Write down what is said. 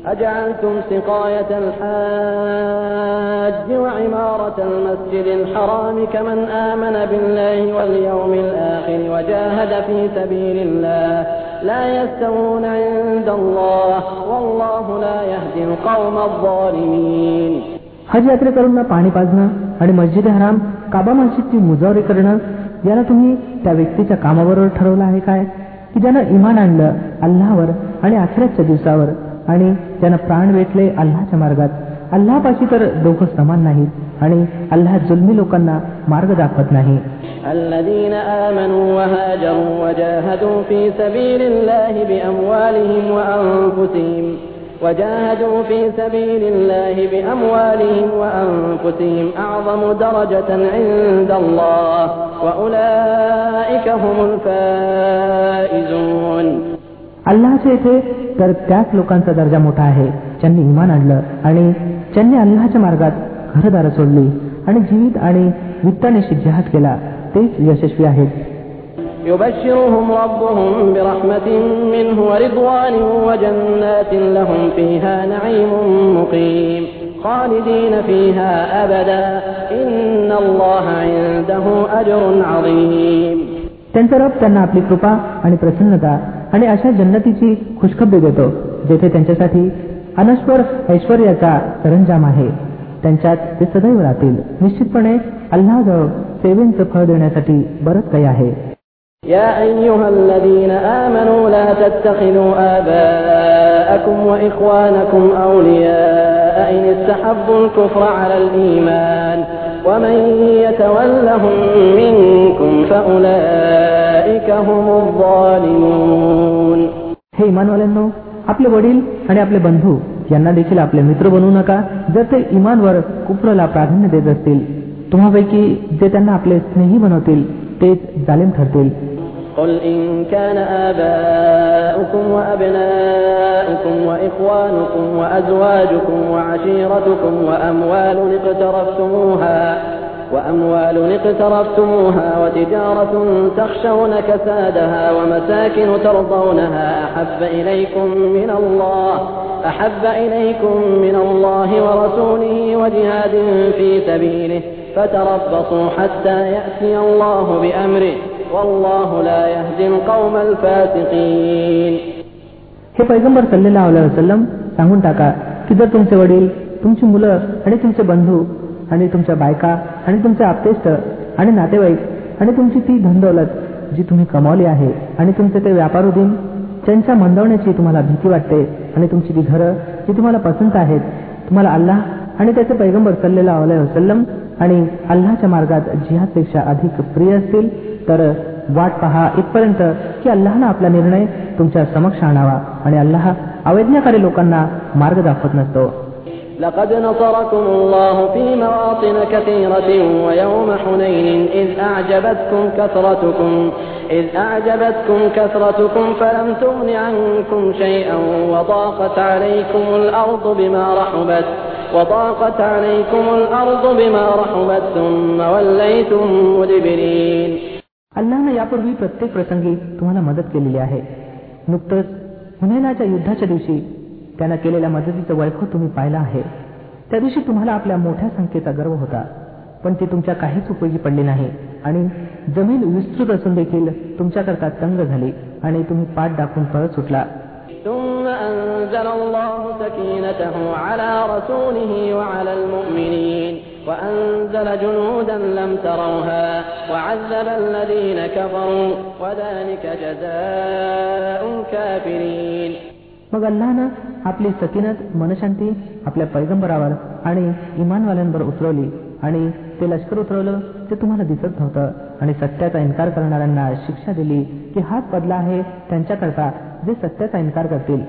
أجعلتم سقاية الحاج وعمارة المسجد الحرام كمن آمن بالله واليوم الآخر وجاهد في سبيل الله لا يستوون عند الله والله لا يهدي القوم الظالمين हज यात्रेकरूंना पाणी पाजणं आणि मस्जिद हराम काबा मस्जिदची मुजावरी करणं याला तुम्ही त्या व्यक्तीच्या कामाबरोबर ठरवलं आहे काय की ज्यानं इमान आणलं अल्लावर आणि अखेरच्या दिवसावर आणि त्यानं प्राण वेचले अल्लाच्या मार्गात अल्लापाशी तर दोघं समान नाहीत आणि अल्लाह जुलमी लोकांना मार्ग दाखवत नाही الذين آمنوا وهاجروا وجاهدوا في سبيل الله بأموالهم وأنفسهم وجاهدوا في سبيل الله بأموالهم وأنفسهم أعظم درجة عند الله وأولئك هم الفائزون अल्लाच्या इथे तर त्याच लोकांचा दर्जा मोठा आहे ज्यांनी इमान आणलं आणि ज्यांनी अल्लाच्या मार्गात घरदार सोडली आणि जीवित आणि वित्तानेशी जिहाद केला तेच यशस्वी आहेत يبشرهم ربهم برحمة منه ورضوان وجنات لهم فيها نعيم مقيم خالدين فيها أبدا إن الله عنده أجر عظيم त्यांचा रब त्यांना आपली कृपा आणि प्रसन्नता आणि अशा जन्नतीची खुशखबरी देतो जेथे त्यांच्यासाठी अनश्वर ऐश्वर्याचा सरंजाम आहे त्यांच्यात ते सदैव राहतील निश्चितपणे अल्लाजवळ सेवेंचं फळ देण्यासाठी बरंच काही आहे يا أيها الذين آمنوا لا تتخذوا آباءكم وإخوانكم أولياء إن استحبوا الكفر على الإيمان ومن يتولهم منكم فأولئك هم الظالمون हे इमानवाल्यांनो आपले वडील आणि आपले बंधू यांना देखील आपले मित्र बनवू नका जर ते इमानवर कुप्रला प्राधान्य देत असतील तुम्हापैकी जे त्यांना आपले स्नेही बनवतील तेच जालिम ठरतील قل إن كان آباؤكم وأبناؤكم وإخوانكم وأزواجكم وعشيرتكم وأموال اقترفتموها وأموال اقترفتموها وتجارة تخشون كسادها ومساكن ترضونها أحب إليكم من الله أحب إليكم من الله ورسوله وجهاد في سبيله فتربصوا حتى يأتي الله بأمره والله لا يهدي القوم الفاسقين हे पैगंबर सल्लेला वसलम सांगून टाका की जर तुमचे वडील तुमची मुलं आणि तुमचे बंधू आणि तुमच्या बायका आणि तुमचे आप्तेष्ट आणि नातेवाईक आणि तुमची ती धनदौलत जी तुम्ही कमावली आहे आणि तुमचे ते व्यापार उदीन ज्यांच्या मंदवण्याची तुम्हाला भीती वाटते आणि तुमची ती घरं जी तुम्हाला पसंत आहेत तुम्हाला अल्लाह आणि त्याचे पैगंबर सल्लेला वसलम आणि अल्लाच्या मार्गात जिहादपेक्षा अधिक प्रिय असतील तर वाट पहा इथपर्यंत की अल्लाहनं आपला निर्णय तुमच्या समक्ष आणावा आणि अल्लाह अवैज्ञाकारी लोकांना मार्ग दाखवत नसतो. لقد نصركم الله في مواطن كثيرة ويوم حنين إذ أعجبتكم كثرتكم إذ أعجبتكم كثرتكم فلم تغن عنكم شيئا وضاقت عليكم الأرض بما رحبت وضاقت عليكم الأرض بما رحبت ثم وليتم مدبرين अल्लानं यापूर्वी प्रत्येक प्रसंगी तुम्हाला मदत केलेली आहे नुकतंच हुनेनाच्या युद्धाच्या दिवशी त्यांना केलेल्या मदतीचं वैभव तुम्ही पाहिलं आहे. त्या दिवशी तुम्हाला आपल्या मोठ्या संख्येचा गर्व होता. पण ती तुमच्या काहीच उपयोगी पडली नाही. आणि जमीन विस्तृत असून देखील तुमच्याकरता तंग झाली आणि तुम्ही पाठ दाखवून परत सुटला. मग अल्लानं आपली सकिनत मनशांती आपल्या पैगंबरावर आणि इमानवाल्यांवर उतरवली आणि ते लष्कर उतरवलं ते तुम्हाला दिसत नव्हतं. आणि सत्याचा इन्कार करणाऱ्यांना शिक्षा दिली की हाच बदला आहे त्यांच्याकरता जे सत्याचा इन्कार करतील.